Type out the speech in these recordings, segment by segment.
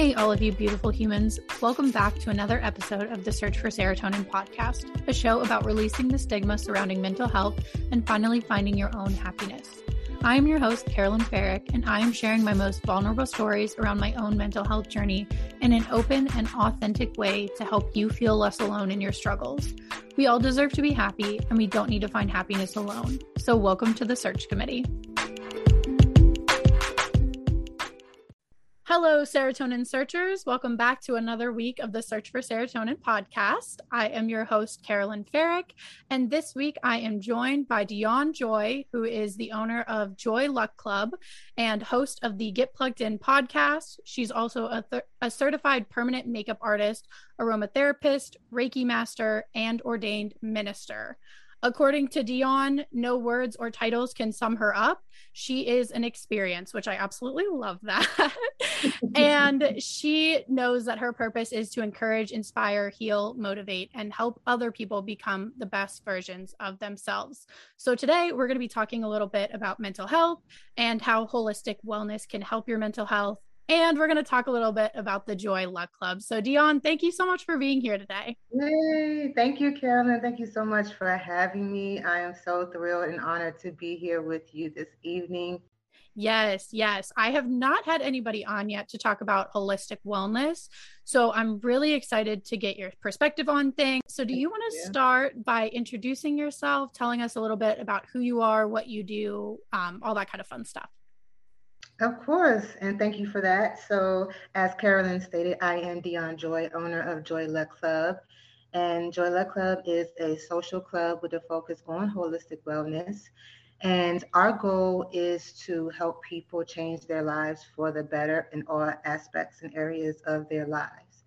Hey, all of you beautiful humans. Welcome back to another episode of the Search for Serotonin podcast, a show about releasing the stigma surrounding mental health and finally finding your own happiness. I am your host, Carolyn Ferrick, and I am sharing my most vulnerable stories around my own mental health journey in an open and authentic way to help you feel less alone in your struggles. We all deserve to be happy, and we don't need to find happiness alone. So, welcome to the Search Committee. Hello, serotonin searchers. Welcome back to another week of the Search for Serotonin podcast. I am your host, Carolyn Ferrick, and this week I am joined by Dionne Joi, who is the owner of Joi Luck Club and host of the Get Plugged In podcast. She's also a, th- a certified permanent makeup artist, aromatherapist, Reiki master, and ordained minister. According to Dionne, no words or titles can sum her up. She is an experience, which I absolutely love that. and she knows that her purpose is to encourage, inspire, heal, motivate, and help other people become the best versions of themselves. So today we're going to be talking a little bit about mental health and how holistic wellness can help your mental health and we're going to talk a little bit about the Joi Luck Club. So, Dionne, thank you so much for being here today. Yay. Thank you, Carolyn. Thank you so much for having me. I am so thrilled and honored to be here with you this evening. Yes, yes. I have not had anybody on yet to talk about holistic wellness. So I'm really excited to get your perspective on things. So, do you want to start by introducing yourself, telling us a little bit about who you are, what you do, um, all that kind of fun stuff? Of course, and thank you for that. So, as Carolyn stated, I am Dionne Joi, owner of Joi Luck Club. And Joi Luck Club is a social club with a focus on holistic wellness. And our goal is to help people change their lives for the better in all aspects and areas of their lives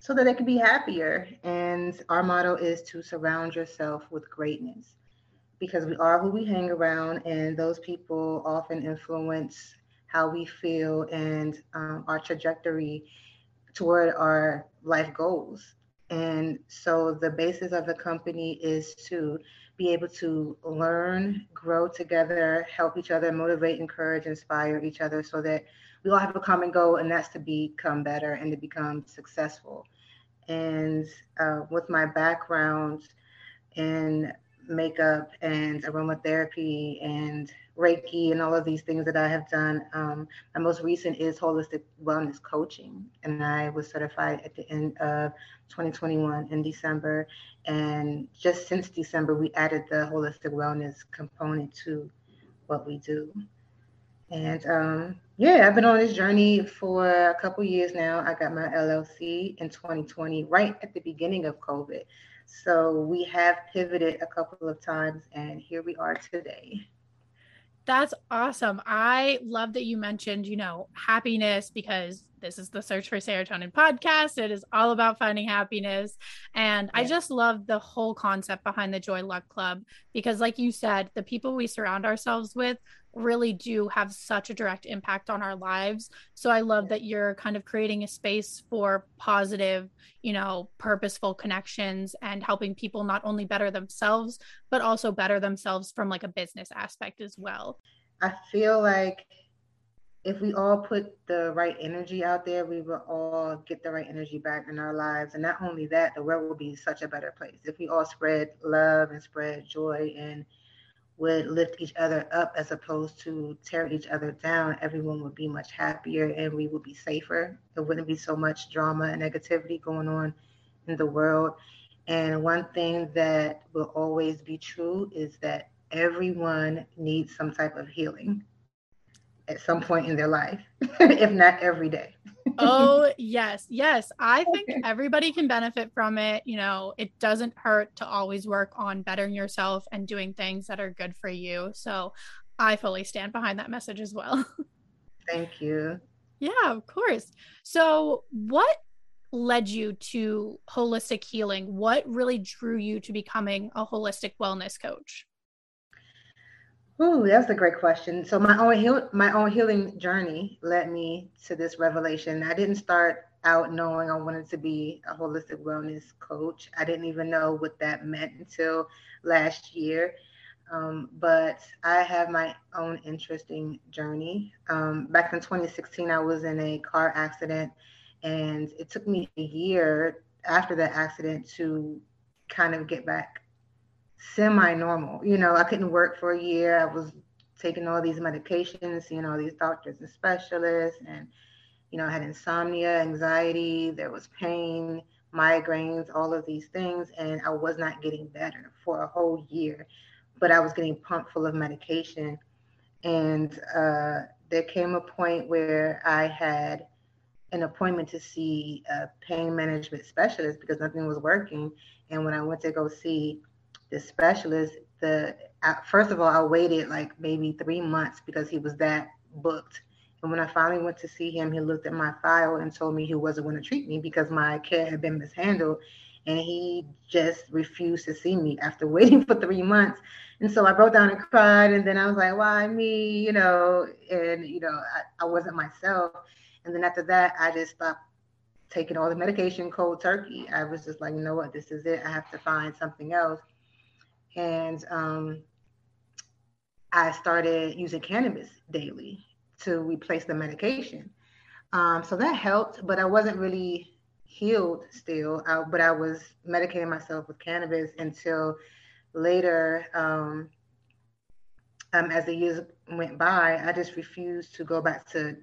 so that they can be happier. And our motto is to surround yourself with greatness because we are who we hang around, and those people often influence how we feel and um, our trajectory toward our life goals. And so the basis of the company is to be able to learn, grow together, help each other, motivate, encourage, inspire each other so that we all have a common goal, and that's to become better and to become successful. And uh, with my background in makeup and aromatherapy and Reiki and all of these things that I have done. Um, my most recent is holistic wellness coaching, and I was certified at the end of 2021 in December. And just since December, we added the holistic wellness component to what we do. And um, yeah, I've been on this journey for a couple years now. I got my LLC in 2020, right at the beginning of COVID. So we have pivoted a couple of times, and here we are today. That's awesome. I love that you mentioned, you know, happiness because this is the Search for Serotonin podcast. It is all about finding happiness. And yeah. I just love the whole concept behind the Joi Luck Club because, like you said, the people we surround ourselves with really do have such a direct impact on our lives. So I love that you're kind of creating a space for positive, you know, purposeful connections and helping people not only better themselves, but also better themselves from like a business aspect as well. I feel like if we all put the right energy out there, we will all get the right energy back in our lives. And not only that, the world will be such a better place. If we all spread love and spread joy and would lift each other up as opposed to tear each other down, everyone would be much happier and we would be safer. There wouldn't be so much drama and negativity going on in the world. And one thing that will always be true is that everyone needs some type of healing at some point in their life, if not every day. oh, yes. Yes. I think everybody can benefit from it. You know, it doesn't hurt to always work on bettering yourself and doing things that are good for you. So I fully stand behind that message as well. Thank you. Yeah, of course. So, what led you to holistic healing? What really drew you to becoming a holistic wellness coach? Ooh, that's a great question. So my own heal, my own healing journey led me to this revelation. I didn't start out knowing I wanted to be a holistic wellness coach. I didn't even know what that meant until last year. Um, but I have my own interesting journey. Um, back in 2016, I was in a car accident And it took me a year after that accident to kind of get back semi normal. You know, I couldn't work for a year. I was taking all these medications, seeing all these doctors and specialists, and, you know, I had insomnia, anxiety, there was pain, migraines, all of these things. And I was not getting better for a whole year, but I was getting pumped full of medication. And uh, there came a point where I had an appointment to see a pain management specialist because nothing was working. And when I went to go see the specialist, the first of all, I waited like maybe three months because he was that booked. And when I finally went to see him, he looked at my file and told me he wasn't going to treat me because my care had been mishandled. And he just refused to see me after waiting for three months. And so I broke down and cried. And then I was like, why me? You know, and, you know, I, I wasn't myself. And then after that, I just stopped taking all the medication cold turkey. I was just like, you know what, this is it. I have to find something else. And um, I started using cannabis daily to replace the medication. Um, so that helped, but I wasn't really healed still. I, but I was medicating myself with cannabis until later. Um, um, as the years went by, I just refused to go back to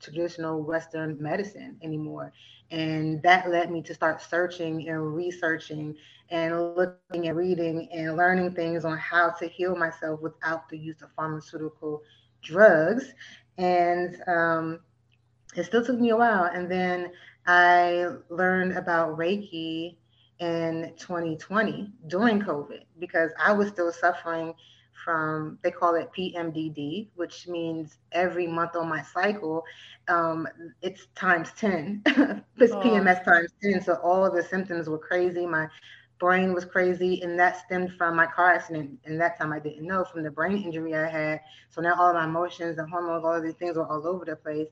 traditional Western medicine anymore. And that led me to start searching and researching and looking and reading and learning things on how to heal myself without the use of pharmaceutical drugs. And um, it still took me a while. And then I learned about Reiki in 2020 during COVID because I was still suffering from they call it PMDD, which means every month on my cycle, um, it's times 10. it's oh. PMS times 10. So all of the symptoms were crazy. My brain was crazy, and that stemmed from my car accident. And that time I didn't know from the brain injury I had. So now all my emotions and hormones, all of these things were all over the place.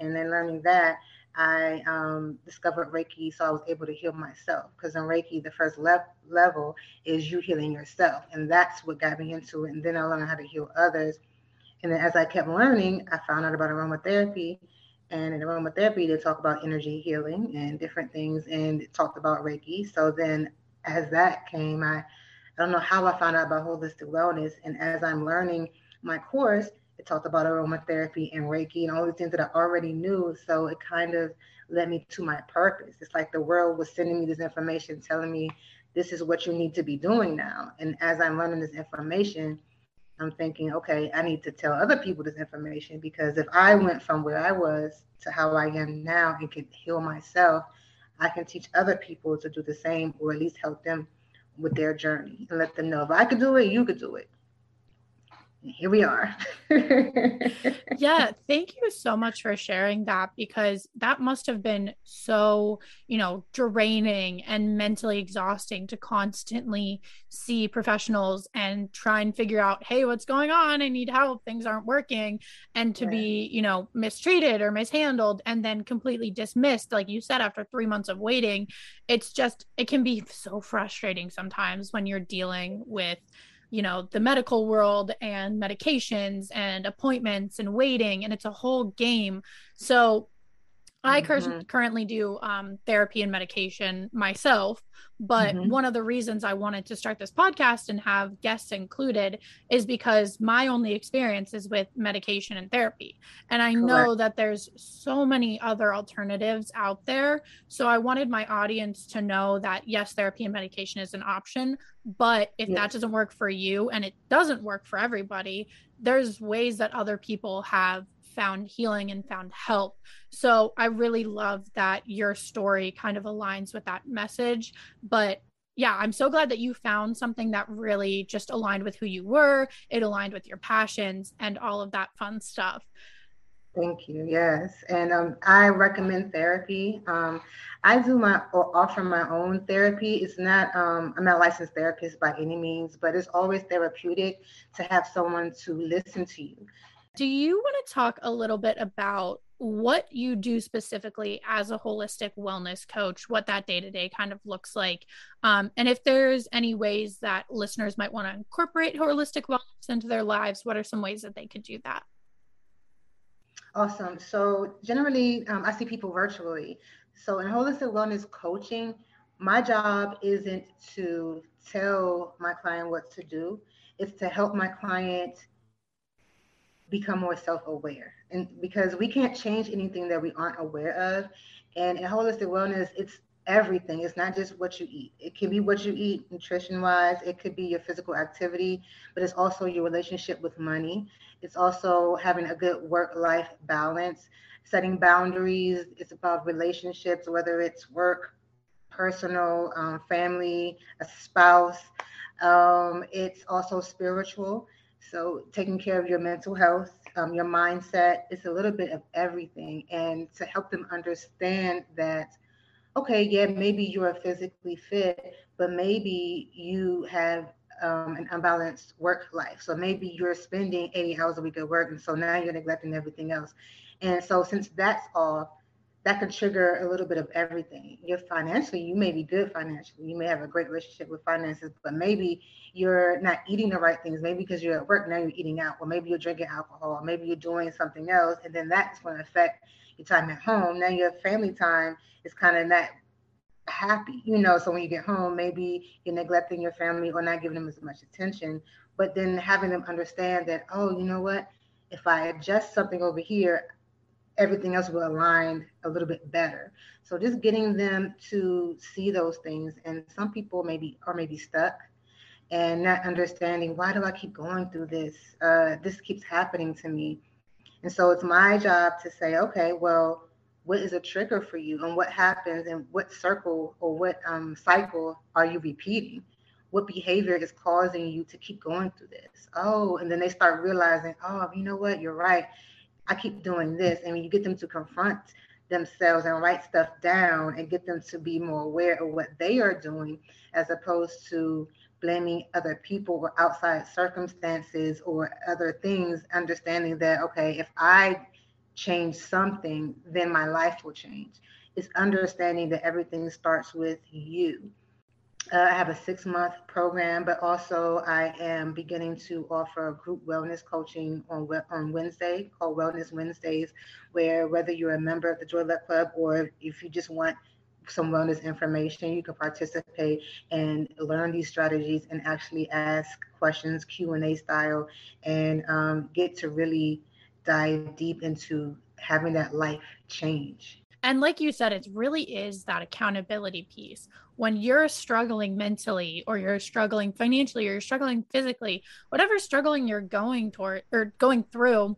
And then learning that, I um, discovered Reiki, so I was able to heal myself. Because in Reiki, the first le- level is you healing yourself, and that's what got me into it. And then I learned how to heal others. And then as I kept learning, I found out about aromatherapy. And in aromatherapy, they talk about energy healing and different things, and it talked about Reiki. So then, as that came, I I don't know how I found out about holistic wellness. And as I'm learning my course, it talked about aromatherapy and Reiki and all these things that I already knew. So it kind of led me to my purpose. It's like the world was sending me this information, telling me this is what you need to be doing now. And as I'm learning this information, I'm thinking, okay, I need to tell other people this information because if I went from where I was to how I am now and could heal myself, I can teach other people to do the same or at least help them with their journey and let them know if I could do it, you could do it here we are. yeah, thank you so much for sharing that because that must have been so, you know, draining and mentally exhausting to constantly see professionals and try and figure out, hey, what's going on? I need help. Things aren't working. And to yeah. be, you know, mistreated or mishandled and then completely dismissed, like you said, after three months of waiting. It's just, it can be so frustrating sometimes when you're dealing with you know the medical world and medications and appointments and waiting and it's a whole game. So I mm-hmm. currently do um, therapy and medication myself, but mm-hmm. one of the reasons I wanted to start this podcast and have guests included is because my only experience is with medication and therapy. And I Correct. know that there's so many other alternatives out there. So I wanted my audience to know that yes, therapy and medication is an option, but if yes. that doesn't work for you and it doesn't work for everybody, there's ways that other people have found healing and found help. So I really love that your story kind of aligns with that message. But yeah, I'm so glad that you found something that really just aligned with who you were, it aligned with your passions and all of that fun stuff. Thank you. Yes. And um, I recommend therapy. Um, I do my or offer my own therapy. It's not, um, I'm not licensed therapist by any means, but it's always therapeutic to have someone to listen to you. Do you want to talk a little bit about what you do specifically as a holistic wellness coach, what that day to day kind of looks like? Um, and if there's any ways that listeners might want to incorporate holistic wellness into their lives, what are some ways that they could do that? Awesome. So generally, um, I see people virtually. So in holistic wellness coaching, my job isn't to tell my client what to do, it's to help my client become more self-aware. And because we can't change anything that we aren't aware of. And in holistic wellness, it's everything. It's not just what you eat. It can be what you eat nutrition wise, it could be your physical activity, but it's also your relationship with money. It's also having a good work life balance, setting boundaries. It's about relationships, whether it's work, personal, um, family, a spouse. Um, it's also spiritual. So taking care of your mental health, um, your mindset, it's a little bit of everything. And to help them understand that okay, yeah, maybe you're physically fit, but maybe you have um, an unbalanced work life. So maybe you're spending 80 hours a week at work, and so now you're neglecting everything else. And so since that's all, that can trigger a little bit of everything. You're financially, you may be good financially. You may have a great relationship with finances, but maybe you're not eating the right things. Maybe because you're at work, now you're eating out, or maybe you're drinking alcohol, or maybe you're doing something else, and then that's going to affect your time at home. Now your family time is kind of not happy, you know. So when you get home, maybe you're neglecting your family or not giving them as much attention. But then having them understand that, oh, you know what? If I adjust something over here, everything else will align a little bit better. So just getting them to see those things. And some people maybe are maybe stuck and not understanding why do I keep going through this? Uh, this keeps happening to me. And so it's my job to say, okay, well, what is a trigger for you and what happens and what circle or what um, cycle are you repeating? What behavior is causing you to keep going through this? Oh, and then they start realizing, oh, you know what? You're right. I keep doing this. And when you get them to confront themselves and write stuff down and get them to be more aware of what they are doing as opposed to blaming other people or outside circumstances or other things, understanding that, okay, if I change something, then my life will change. It's understanding that everything starts with you. Uh, I have a six month program, but also I am beginning to offer group wellness coaching on on Wednesday called Wellness Wednesdays, where whether you're a member of the Joi Luck Club or if you just want some wellness information, you can participate and learn these strategies and actually ask questions Q and A style, and um, get to really dive deep into having that life change. And like you said, it really is that accountability piece. When you're struggling mentally or you're struggling financially or you're struggling physically, whatever struggling you're going toward or going through,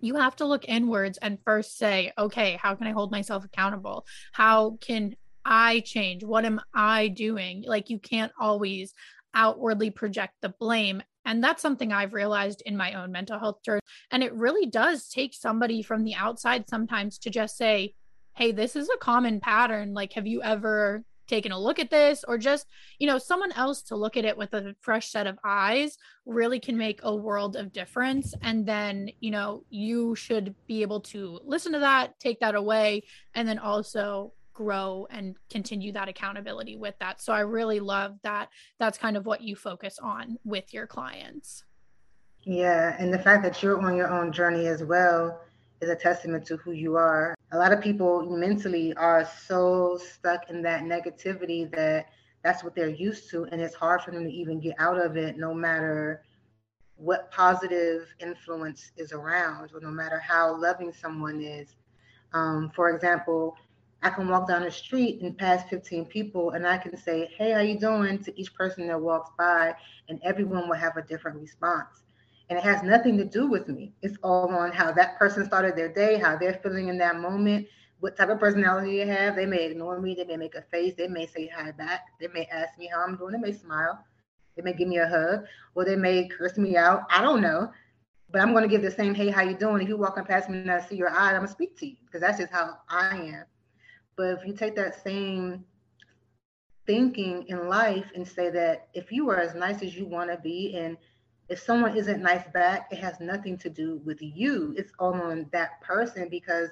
you have to look inwards and first say, okay, how can I hold myself accountable? How can I change? What am I doing? Like, you can't always outwardly project the blame and that's something I've realized in my own mental health journey. And it really does take somebody from the outside sometimes to just say, hey, this is a common pattern. Like, have you ever taken a look at this? Or just, you know, someone else to look at it with a fresh set of eyes really can make a world of difference. And then, you know, you should be able to listen to that, take that away, and then also grow and continue that accountability with that. So I really love that that's kind of what you focus on with your clients. Yeah, and the fact that you're on your own journey as well is a testament to who you are. A lot of people mentally are so stuck in that negativity that that's what they're used to and it's hard for them to even get out of it no matter what positive influence is around or no matter how loving someone is. Um, for example, I can walk down the street and pass 15 people and I can say, hey, how you doing to each person that walks by and everyone will have a different response. And it has nothing to do with me. It's all on how that person started their day, how they're feeling in that moment, what type of personality they have. They may ignore me, they may make a face, they may say hi back, they may ask me how I'm doing, they may smile, they may give me a hug, or they may curse me out. I don't know. But I'm to give the same, hey, how you doing? If you walking past me and I see your eye, I'm to speak to you because that's just how I am. But if you take that same thinking in life and say that if you are as nice as you want to be and if someone isn't nice back, it has nothing to do with you. It's all on that person because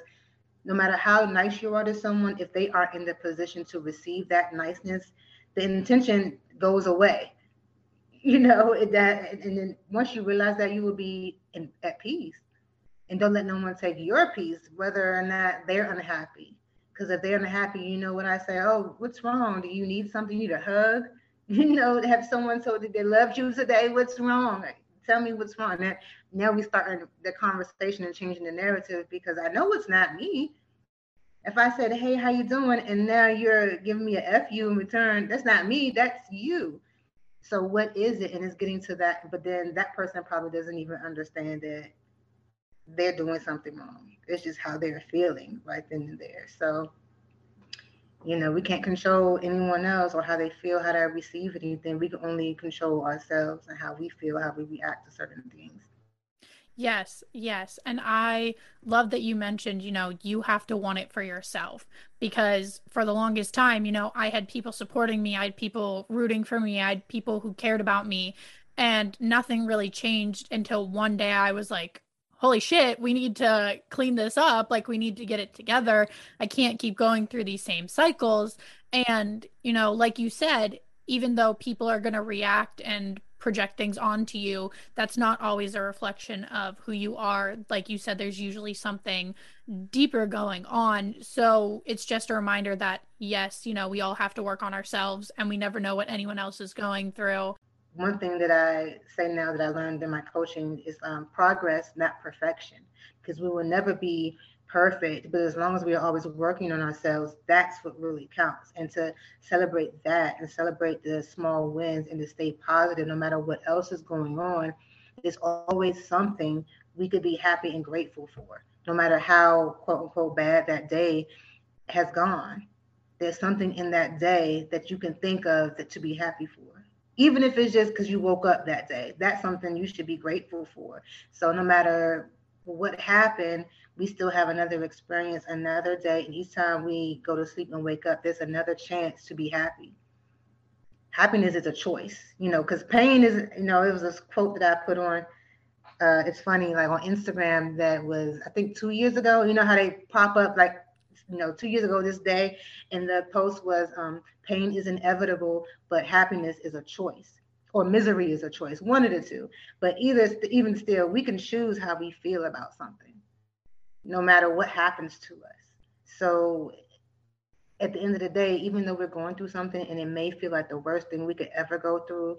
no matter how nice you are to someone, if they are in the position to receive that niceness, the intention goes away. You know, that and then once you realize that you will be in, at peace and don't let no one take your peace, whether or not they're unhappy Because if they're unhappy, you know, when I say, "Oh, what's wrong? Do you need something? You need a hug?" You know, have someone told that they loved you today. What's wrong? Tell me what's wrong. Now, now we start the conversation and changing the narrative because I know it's not me. If I said, "Hey, how you doing?" and now you're giving me a f you in return, that's not me. That's you. So what is it? And it's getting to that, but then that person probably doesn't even understand that they're doing something wrong. It's just how they're feeling right then and there. So, you know, we can't control anyone else or how they feel, how they receive anything. We can only control ourselves and how we feel, how we react to certain things. Yes, yes. And I love that you mentioned, you know, you have to want it for yourself because for the longest time, you know, I had people supporting me, I had people rooting for me, I had people who cared about me, and nothing really changed until one day I was like, holy shit, we need to clean this up. Like, we need to get it together. I can't keep going through these same cycles. And, you know, like you said, even though people are going to react and project things onto you, that's not always a reflection of who you are. Like you said, there's usually something deeper going on. So it's just a reminder that, yes, you know, we all have to work on ourselves and we never know what anyone else is going through one thing that I say now that I learned in my coaching is um, progress, not perfection, because we will never be perfect. But as long as we are always working on ourselves, that's what really counts. And to celebrate that and celebrate the small wins and to stay positive no matter what else is going on is always something we could be happy and grateful for, no matter how quote unquote bad that day has gone. There's something in that day that you can think of that to be happy for even if it's just because you woke up that day that's something you should be grateful for. So no matter what happened we still have another experience another day. And each time we go to sleep and wake up there's another chance to be happy. Happiness is a choice you know because pain is you know it was a quote that i put on uh, it's funny like on instagram that was i think two years ago you know how they pop up like you know, two years ago this day, and the post was um, pain is inevitable, but happiness is a choice, or misery is a choice, one of the two. But either, even still, we can choose how we feel about something, no matter what happens to us. So at the end of the day, even though we're going through something and it may feel like the worst thing we could ever go through,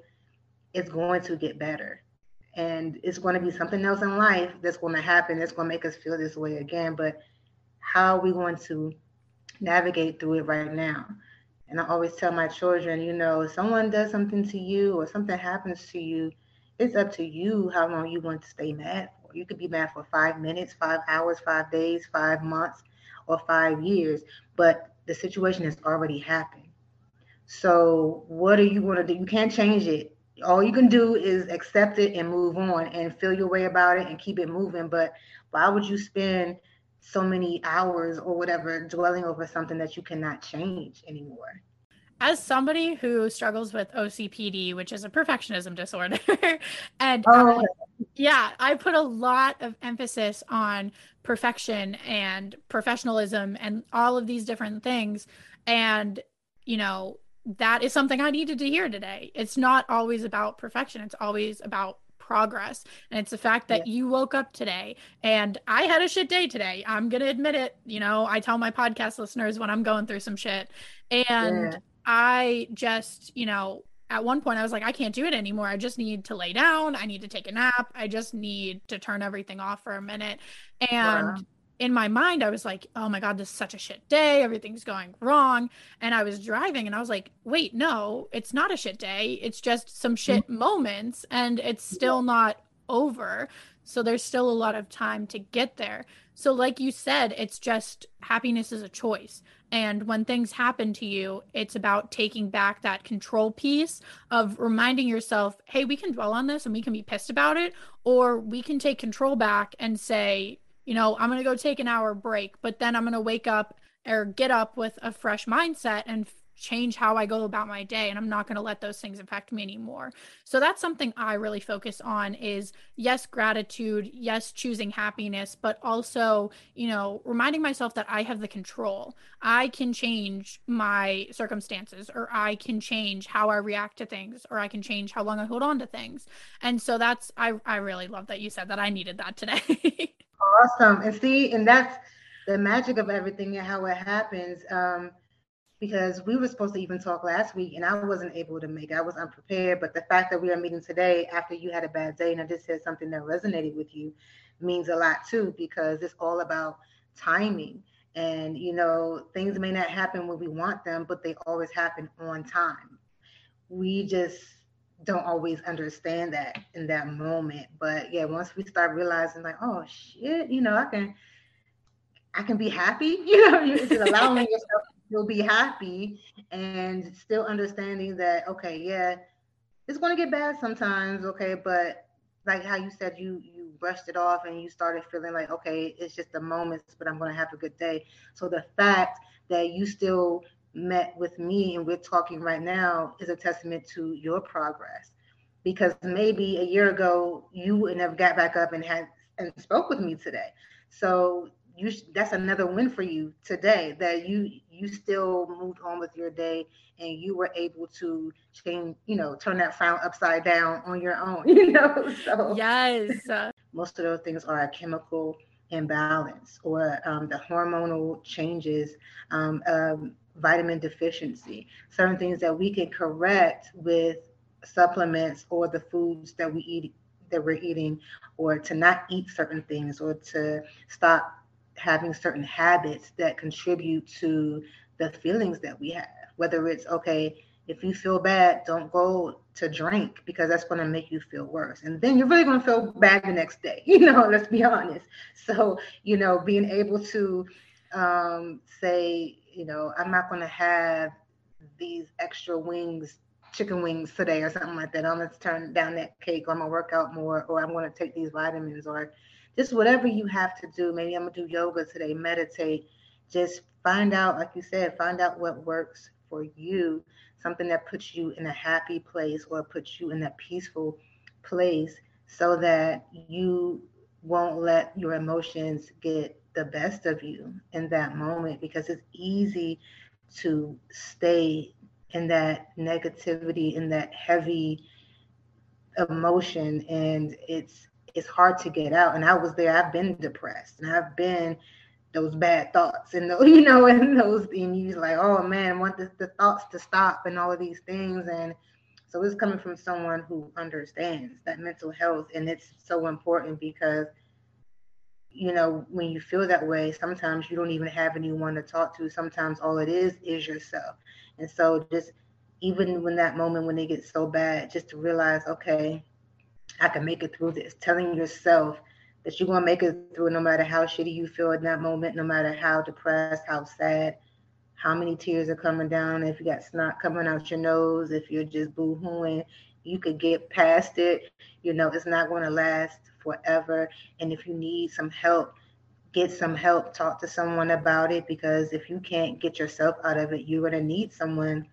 it's going to get better. And it's going to be something else in life that's going to happen that's going to make us feel this way again. But how are we going to navigate through it right now? And I always tell my children, you know, if someone does something to you or something happens to you, it's up to you how long you want to stay mad for. You could be mad for five minutes, five hours, five days, five months, or five years, but the situation has already happened. So, what are you going to do? You can't change it. All you can do is accept it and move on and feel your way about it and keep it moving. But why would you spend so many hours or whatever dwelling over something that you cannot change anymore. As somebody who struggles with OCPD, which is a perfectionism disorder, and oh. um, yeah, I put a lot of emphasis on perfection and professionalism and all of these different things. And, you know, that is something I needed to hear today. It's not always about perfection, it's always about progress. And it's the fact that yeah. you woke up today and I had a shit day today. I'm going to admit it. You know, I tell my podcast listeners when I'm going through some shit. And yeah. I just, you know, at one point I was like, I can't do it anymore. I just need to lay down. I need to take a nap. I just need to turn everything off for a minute. And wow in my mind, I was like, oh my God, this is such a shit day. Everything's going wrong. And I was driving and I was like, wait, no, it's not a shit day. It's just some shit mm-hmm. moments and it's still not over. So there's still a lot of time to get there. So, like you said, it's just happiness is a choice. And when things happen to you, it's about taking back that control piece of reminding yourself, hey, we can dwell on this and we can be pissed about it, or we can take control back and say, you know, I'm going to go take an hour break, but then I'm going to wake up or get up with a fresh mindset and change how I go about my day and I'm not going to let those things affect me anymore. So that's something I really focus on is yes gratitude, yes choosing happiness, but also, you know, reminding myself that I have the control. I can change my circumstances or I can change how I react to things or I can change how long I hold on to things. And so that's I I really love that you said that I needed that today. awesome. And see, and that's the magic of everything and how it happens. Um, because we were supposed to even talk last week and I wasn't able to make it. I was unprepared. But the fact that we are meeting today after you had a bad day and I just said something that resonated with you means a lot too, because it's all about timing. And you know, things may not happen when we want them, but they always happen on time. We just don't always understand that in that moment. But yeah, once we start realizing like, oh shit, you know, I can I can be happy, you know, you're just allowing yourself still be happy and still understanding that okay yeah it's going to get bad sometimes okay but like how you said you you brushed it off and you started feeling like okay it's just the moments but i'm going to have a good day so the fact that you still met with me and we're talking right now is a testament to your progress. Because maybe a year ago you wouldn't have got back up and had and spoke with me today. So you that's another win for you today that you you still moved on with your day and you were able to change you know turn that frown upside down on your own you know so. Yes. Most of those things are a chemical imbalance or um, the hormonal changes um, um, vitamin deficiency certain things that we can correct with supplements or the foods that we eat that we're eating or to not eat certain things or to stop having certain habits that contribute to the feelings that we have. Whether it's okay, if you feel bad, don't go to drink because that's going to make you feel worse. And then you're really going to feel bad the next day. You know, let's be honest. So, you know, being able to um, say, you know, I'm not going to have these extra wings, chicken wings today or something like that. I'm going to turn down that cake or I'm going to work out more or I'm going to take these vitamins or just whatever you have to do. Maybe I'm gonna do yoga today, meditate. Just find out, like you said, find out what works for you, something that puts you in a happy place or puts you in a peaceful place so that you won't let your emotions get the best of you in that moment because it's easy to stay in that negativity in that heavy emotion and it's it's hard to get out. And I was there. I've been depressed, and I've been those bad thoughts, and those, you know, and those, and you like, oh man, I want the, the thoughts to stop, and all of these things, and so it's coming from someone who understands that mental health, and it's so important because you know, when you feel that way, sometimes you don't even have anyone to talk to. Sometimes all it is is yourself. And so just even when that moment when it gets so bad, just to realize, okay, I can make it through this. Telling yourself that you're gonna make it through no matter how shitty you feel in that moment, no matter how depressed, how sad, how many tears are coming down, if you got snot coming out your nose, if you're just boo-hooing, you could get past it. You know, it's not gonna last forever. And if you need some help, get some help, talk to someone about it because if you can't get yourself out of it, you're gonna need someone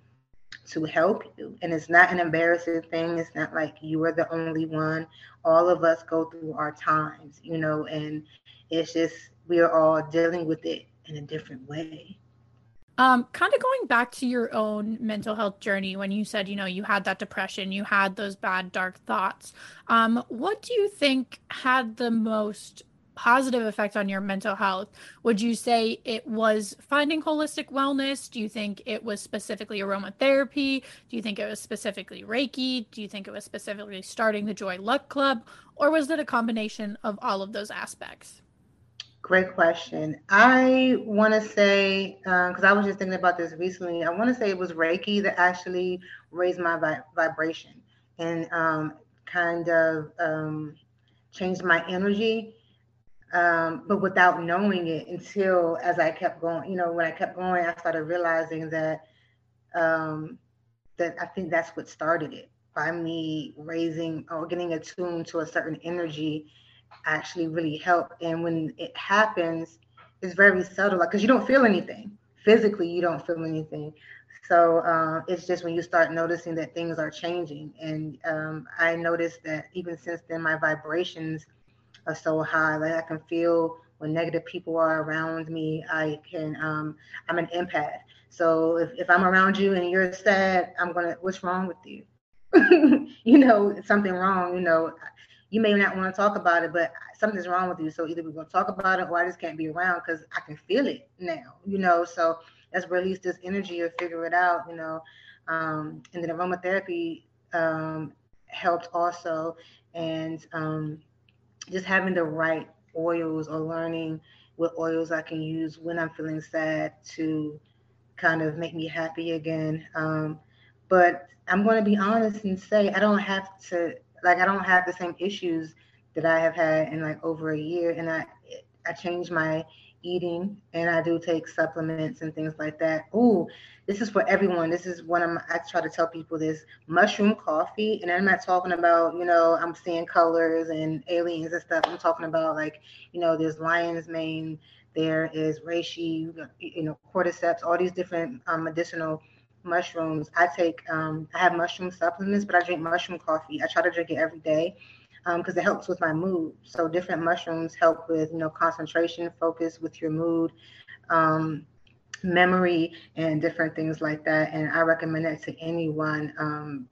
to help you. And it's not an embarrassing thing. It's not like you are the only one. All of us go through our times, you know, and it's just we are all dealing with it in a different way. Um, kind of going back to your own mental health journey when you said, you know, you had that depression, you had those bad dark thoughts. Um, what do you think had the most positive effect on your mental health? Would you say it was finding holistic wellness? Do you think it was specifically aromatherapy? Do you think it was specifically reiki? Do you think it was specifically starting the Joi Luck Club? Or was it a combination of all of those aspects great question. I want to say because um, i was just thinking about this recently i want to say it was reiki that actually raised my vi- vibration and um, kind of um, changed my energy um, but without knowing it until as I kept going, you know, when I kept going, I started realizing that um, that I think that's what started it. By me raising or getting attuned to a certain energy actually really help. And when it happens, it's very subtle, because you don't feel anything physically, you don't feel anything. So uh, it's just when you start noticing that things are changing. And um, I noticed that even since then, my vibrations are so high. Like I can feel when negative people are around me. I can um, I'm an empath. So if, if I'm around you and you're sad, I'm gonna what's wrong with you? you know, something wrong, you know. You may not want to talk about it, but something's wrong with you. So either we're gonna talk about it or I just can't be around because I can feel it now, you know. So let's release this energy or figure it out, you know. Um, and then aromatherapy um, helped also, and um, just having the right oils or learning what oils I can use when I'm feeling sad to kind of make me happy again. Um, but I'm going to be honest and say I don't have to like I don't have the same issues that I have had in like over a year, and I I changed my eating and I do take supplements and things like that. Ooh, this is for everyone. This is of my, I try to tell people this mushroom coffee. And I'm not talking about, you know, I'm seeing colors and aliens and stuff. I'm talking about like, you know, there's lion's mane, there is reishi, you know, cordyceps, all these different um, medicinal mushrooms. I take, um, I have mushroom supplements, but I drink mushroom coffee. I try to drink it every day because um, it helps with my mood. So different mushrooms help with, you know, concentration, focus with your mood, um, memory, and different things like that. And I recommend that to anyone. Um,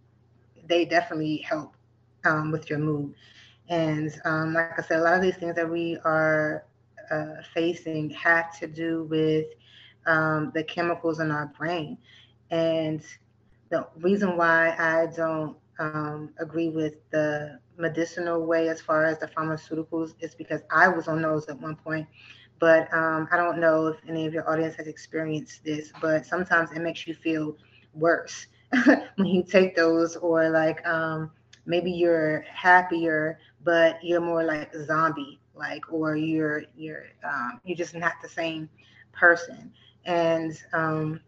they definitely help um, with your mood. And um, like I said, a lot of these things that we are uh, facing have to do with um, the chemicals in our brain. And the reason why I don't um, agree with the medicinal way as far as the pharmaceuticals is because I was on those at one point. But um, I don't know if any of your audience has experienced this, but sometimes it makes you feel worse when you take those, or like um, maybe you're happier, but you're more like zombie, like, or you're you're um, you're just not the same person. And um,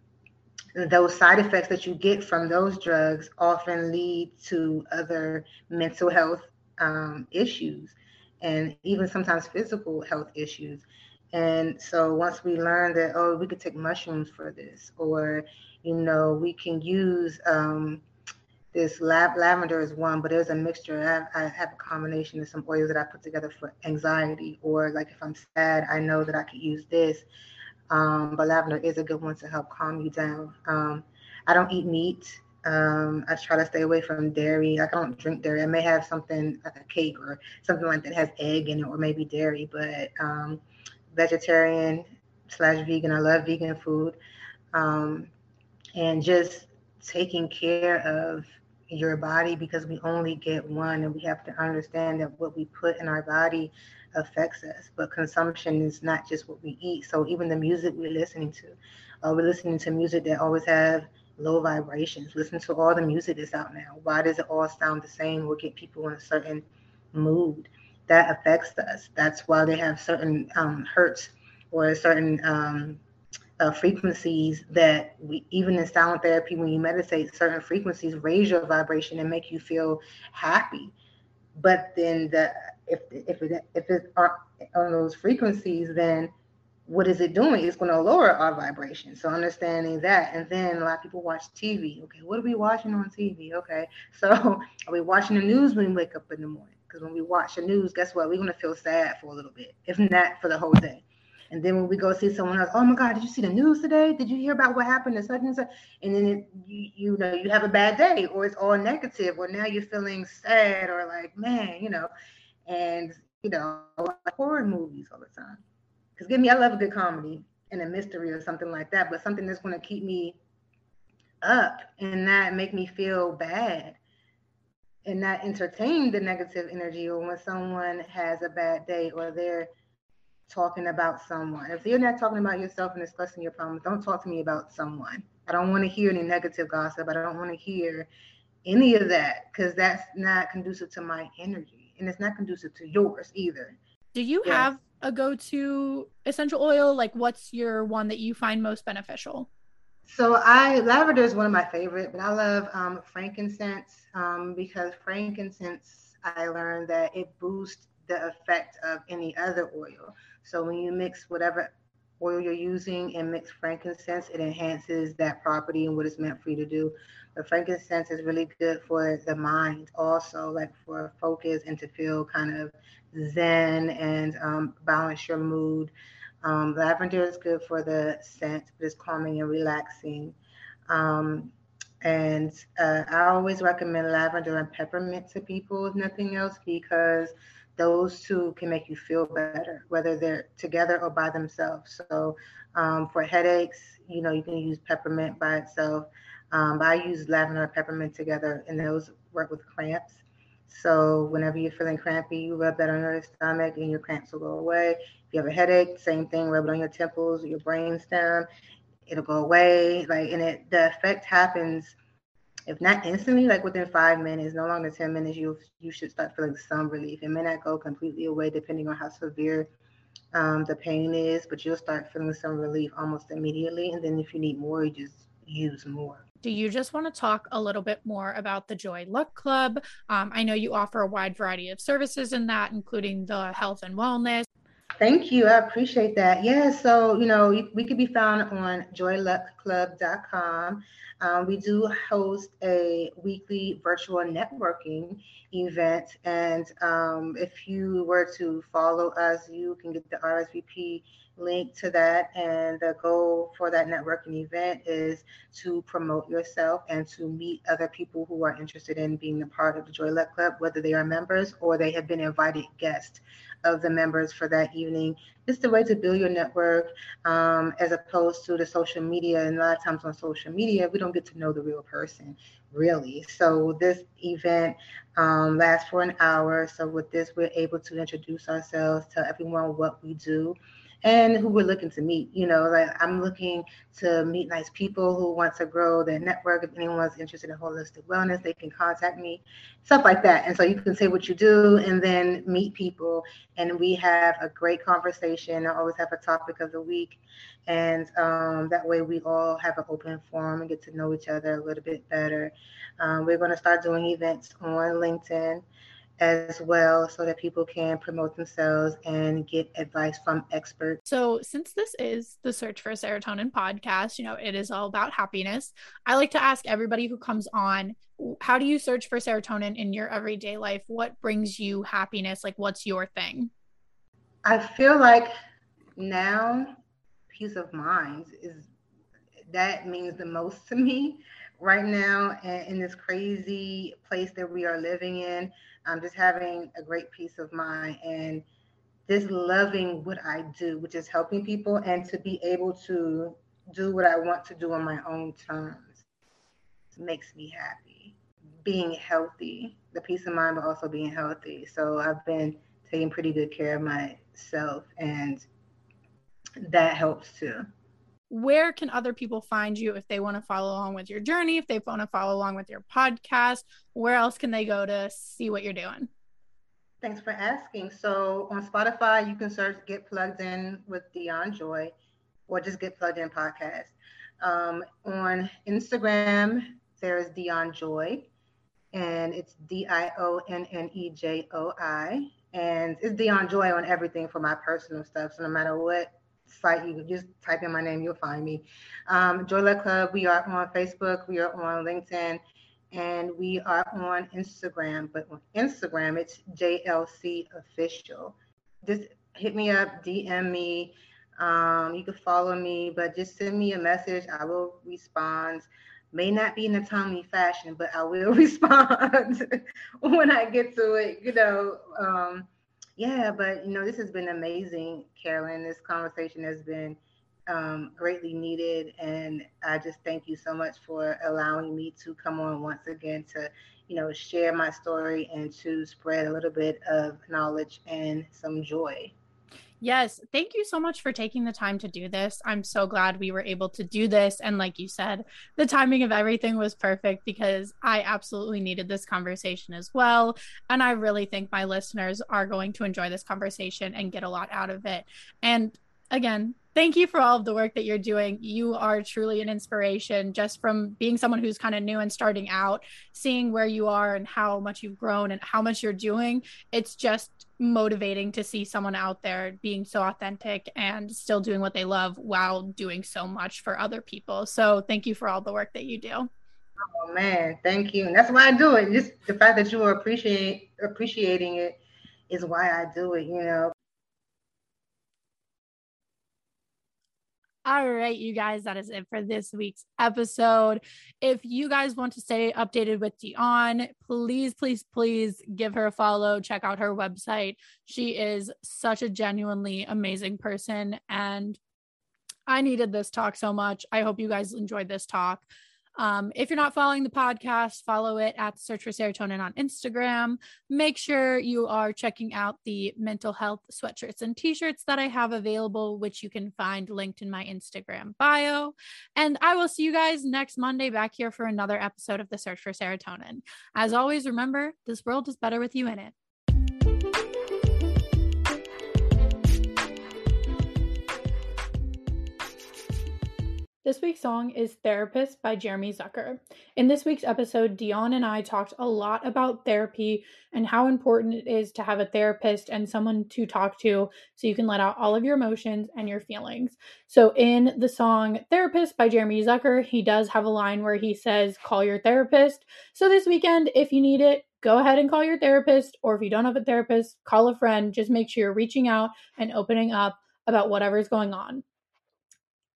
those side effects that you get from those drugs often lead to other mental health um, issues and even sometimes physical health issues. And so once we learn that, oh, we could take mushrooms for this, or, you know, we can use um, this lab, lavender is one, but there's a mixture. I I have, a combination of some oils that I put together for anxiety, or like if I'm sad, I know that I could use this. Um, but lavender is a good one to help calm you down. Um, I don't eat meat. Um, I try to stay away from dairy. Like I don't drink dairy. I may have something like a cake or something like that has egg in it or maybe dairy, but um, vegetarian slash vegan. I love vegan food. Um, and just taking care of your body because we only get one and we have to understand that what we put in our body affects us. But consumption is not just what we eat. So even the music we're listening to, uh, we're listening to music that always have low vibrations. Listen to all the music that's out now. Why does it all sound the same or get people in a certain mood? That affects us. That's why they have certain um, hertz or a certain um, uh, frequencies that we even in sound therapy when you meditate certain frequencies raise your vibration and make you feel happy but then the if if it if it are on those frequencies, then what is it doing? It's going to lower our vibration. So understanding that, and then a lot of people watch TV. Okay, what are we watching on TV? Okay, so are we watching the news when we wake up in the morning? Because when we watch the news, guess what? We're going to feel sad for a little bit, if not for the whole day. And then when we go see someone else, oh my God, did you see the news today? Did you hear about what happened to such and such? And then it, you, you know you have a bad day, or it's all negative, or now you're feeling sad, or like man, you know, and you know horror movies all the time. Because give me, I love a good comedy and a mystery or something like that, but something that's going to keep me up and not make me feel bad and not entertain the negative energy or when someone has a bad day or they're talking about someone. If you're not talking about yourself and discussing your problems, don't talk to me about someone. I don't want to hear any negative gossip. I don't want to hear any of that because that's not conducive to my energy and it's not conducive to yours either. Do you yes. have a go to essential oil? Like, what's your one that you find most beneficial? So I lavender is one of my favorite, but I love um, frankincense um, because frankincense I learned that it boosts the effect of any other oil. So when you mix whatever oil you're using and mix frankincense, it enhances that property and what it's meant for you to do. But frankincense is really good for the mind, also, like for focus and to feel kind of zen and um, balance your mood. Um, lavender is good for the scent, but it's calming and relaxing. Um, And uh, I always recommend lavender and peppermint to people, if nothing else, because those two can make you feel better, whether they're together or by themselves. So um, for headaches, you know, you can use peppermint by itself. Um, I use lavender and peppermint together, and those work with cramps. So whenever you're feeling crampy, you rub that on your stomach, and your cramps will go away. If you have a headache, same thing. Rub it on your temples, your brain stem. It'll go away. Like, and it the effect happens if not instantly, like within five minutes, no longer 10 minutes, you you should start feeling some relief. It may not go completely away depending on how severe um, the pain is, but you'll start feeling some relief almost immediately. And then if you need more, you just use more. Do you just want to talk a little bit more about the Joi Luck Club? Um, I know you offer a wide variety of services in that, including the health and wellness. Thank you. I appreciate that. Yeah. So, you know, we could be found on joyluckclub.com. Um, we do host a weekly virtual networking event. And um, if you were to follow us, you can get the RSVP link to that. And the goal for that networking event is to promote yourself and to meet other people who are interested in being a part of the Joi Luck Club, whether they are members or they have been invited guests of the members for that evening. It's the way to build your network um, as opposed to the social media. And a lot of times on social media, we don't get to know the real person, really. So this event um, lasts for an hour. So with this, we're able to introduce ourselves, tell everyone what we do and who we're looking to meet. You know, like I'm looking to meet nice people who want to grow their network. If anyone's interested in holistic wellness, they can contact me, stuff like that. And so you can say what you do and then meet people. And we have a great conversation. I always have a topic of the week. And um, that way we all have an open forum and get to know each other a little bit better. Um, we're going to start doing events on LinkedIn as well so that people can promote themselves and get advice from experts. So, since this is the Search for Serotonin podcast, you know, it is all about happiness. I like to ask everybody who comes on, how do you search for serotonin in your everyday life? What brings you happiness? Like, what's your thing? I feel like now peace of mind is that means the most to me right now in this crazy place that we are living in I'm just having a great peace of mind and just loving what I do, which is helping people and to be able to do what I want to do on my own terms makes me happy. Being healthy, the peace of mind, but also being healthy. So I've been taking pretty good care of myself, and that helps too where can other people find you if they want to follow along with your journey, if they want to follow along with your podcast? Where else can they go to see what you're doing? Thanks for asking. So on Spotify, you can search Get Plugged In with Dionne Joi or just Get Plugged In Podcast. Um, on Instagram, there's Dionne Joi, and it's D I O N N E J O I. And it's Dionne Joi on everything for my personal stuff. So no matter what site. You just type in my name, you'll find me. Um, Joi Luck Club, we are on Facebook, we are on LinkedIn, and we are on Instagram. But on Instagram, it's JLC Official. Just hit me up, DM me. Um, you can follow me, but just send me a message. I will respond. May not be in a timely fashion, but I will respond when I get to it. You know, um, yeah, but you know, this has been amazing, Carolyn. This conversation has been um, greatly needed, and I just thank you so much for allowing me to come on once again to, you know, share my story and to spread a little bit of knowledge and some joy. Yes, thank you so much for taking the time to do this. I'm so glad we were able to do this. And like you said, the timing of everything was perfect because I absolutely needed this conversation as well. And I really think my listeners are going to enjoy this conversation and get a lot out of it. And again, thank you for all of the work that you're doing. You are truly an inspiration just from being someone who's kind of new and starting out, seeing where you are and how much you've grown and how much you're doing. It's just motivating to see someone out there being so authentic and still doing what they love while doing so much for other people. So thank you for all the work that you do. Oh man, thank you. And that's why I do it. Just the fact that you are appreciate appreciating it is why I do it, you know. All right, you guys, that is it for this week's episode. If you guys want to stay updated with Dionne, please, please, please give her a follow. Check out her website. She is such a genuinely amazing person. And I needed this talk so much. I hope you guys enjoyed this talk. Um, if you're not following the podcast, follow it at Search for Serotonin on Instagram. Make sure you are checking out the mental health sweatshirts and t shirts that I have available, which you can find linked in my Instagram bio. And I will see you guys next Monday back here for another episode of the Search for Serotonin. As always, remember this world is better with you in it. This week's song is Therapist by Jeremy Zucker. In this week's episode, Dionne and I talked a lot about therapy and how important it is to have a therapist and someone to talk to so you can let out all of your emotions and your feelings. So, in the song Therapist by Jeremy Zucker, he does have a line where he says, Call your therapist. So, this weekend, if you need it, go ahead and call your therapist, or if you don't have a therapist, call a friend. Just make sure you're reaching out and opening up about whatever's going on.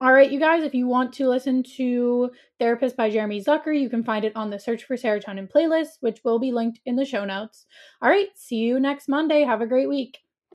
All right, you guys, if you want to listen to Therapist by Jeremy Zucker, you can find it on the Search for Serotonin playlist, which will be linked in the show notes. All right, see you next Monday. Have a great week.